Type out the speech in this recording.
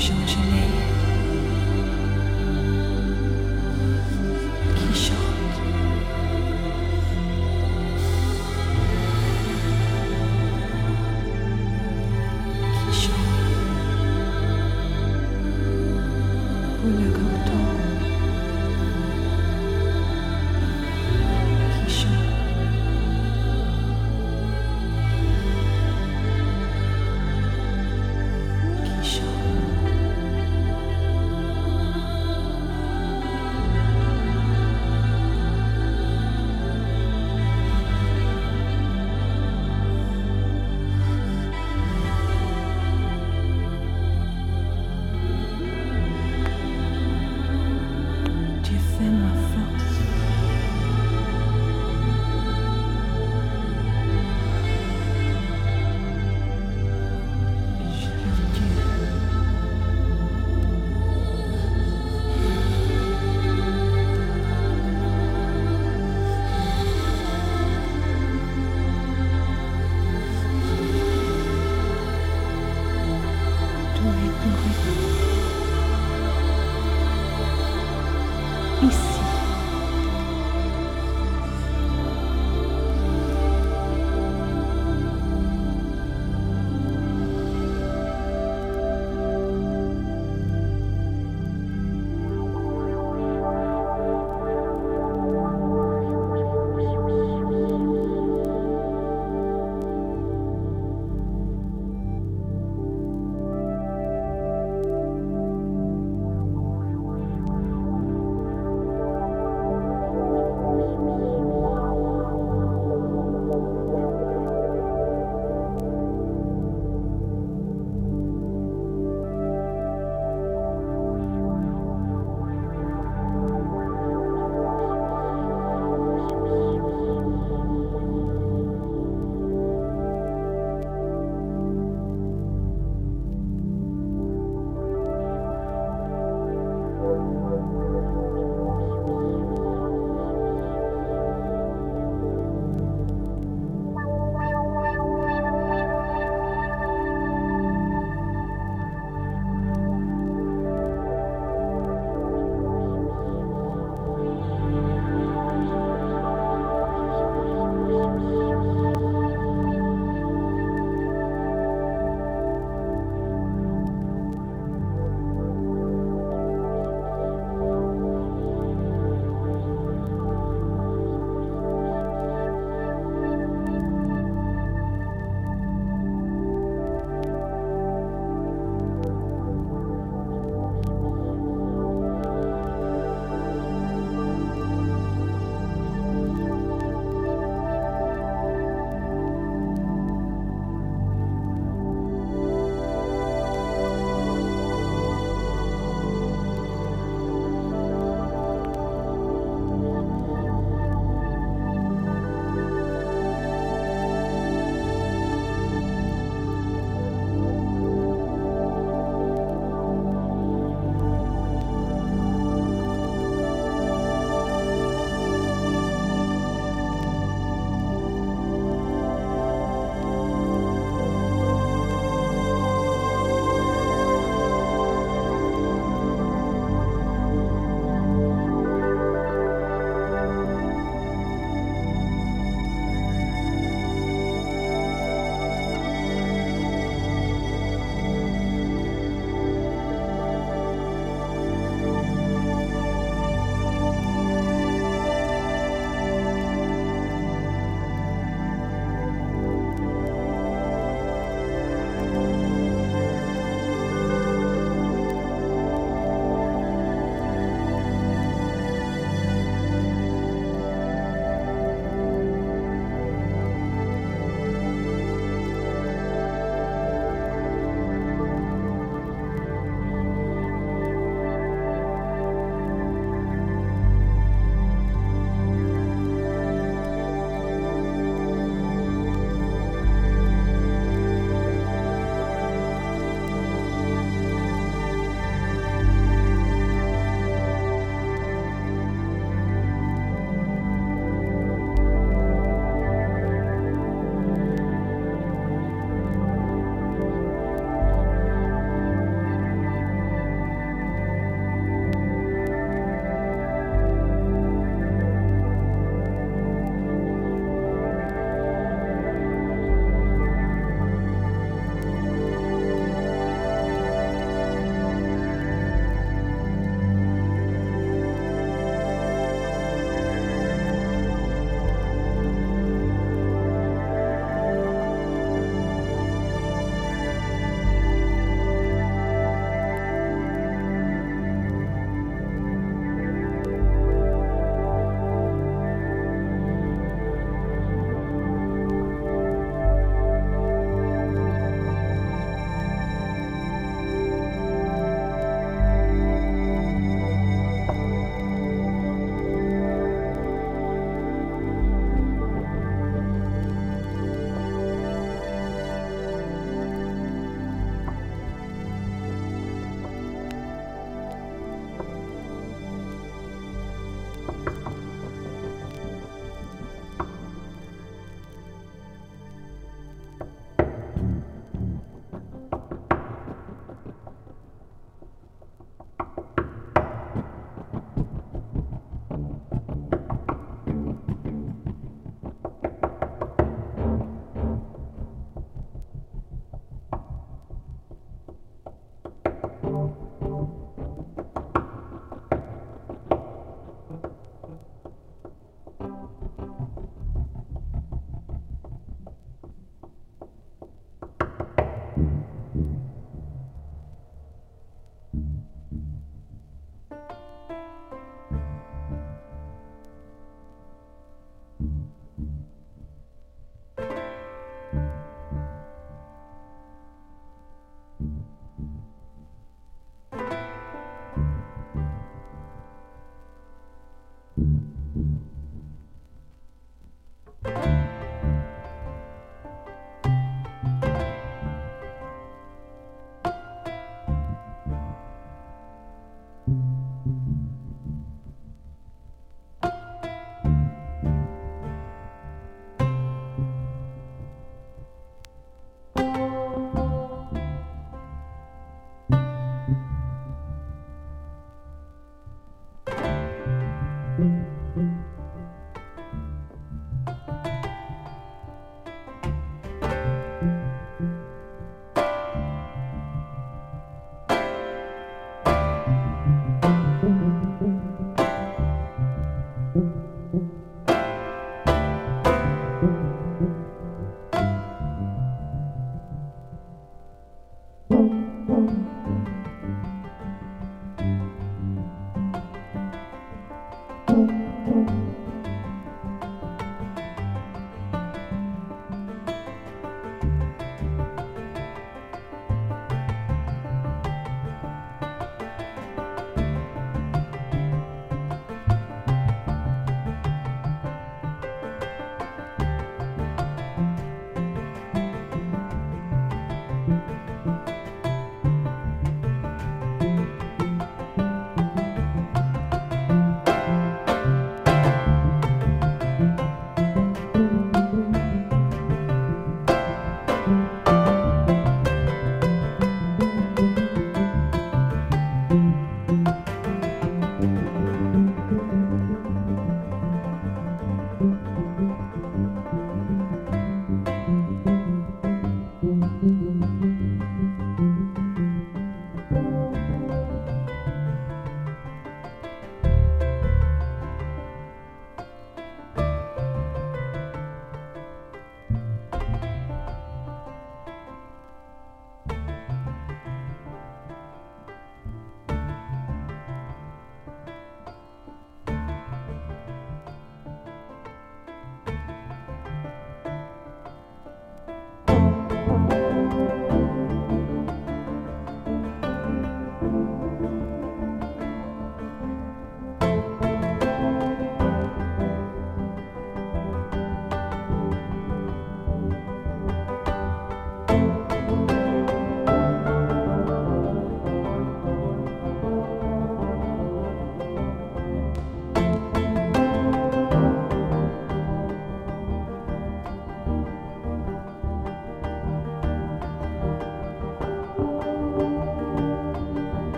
相信你。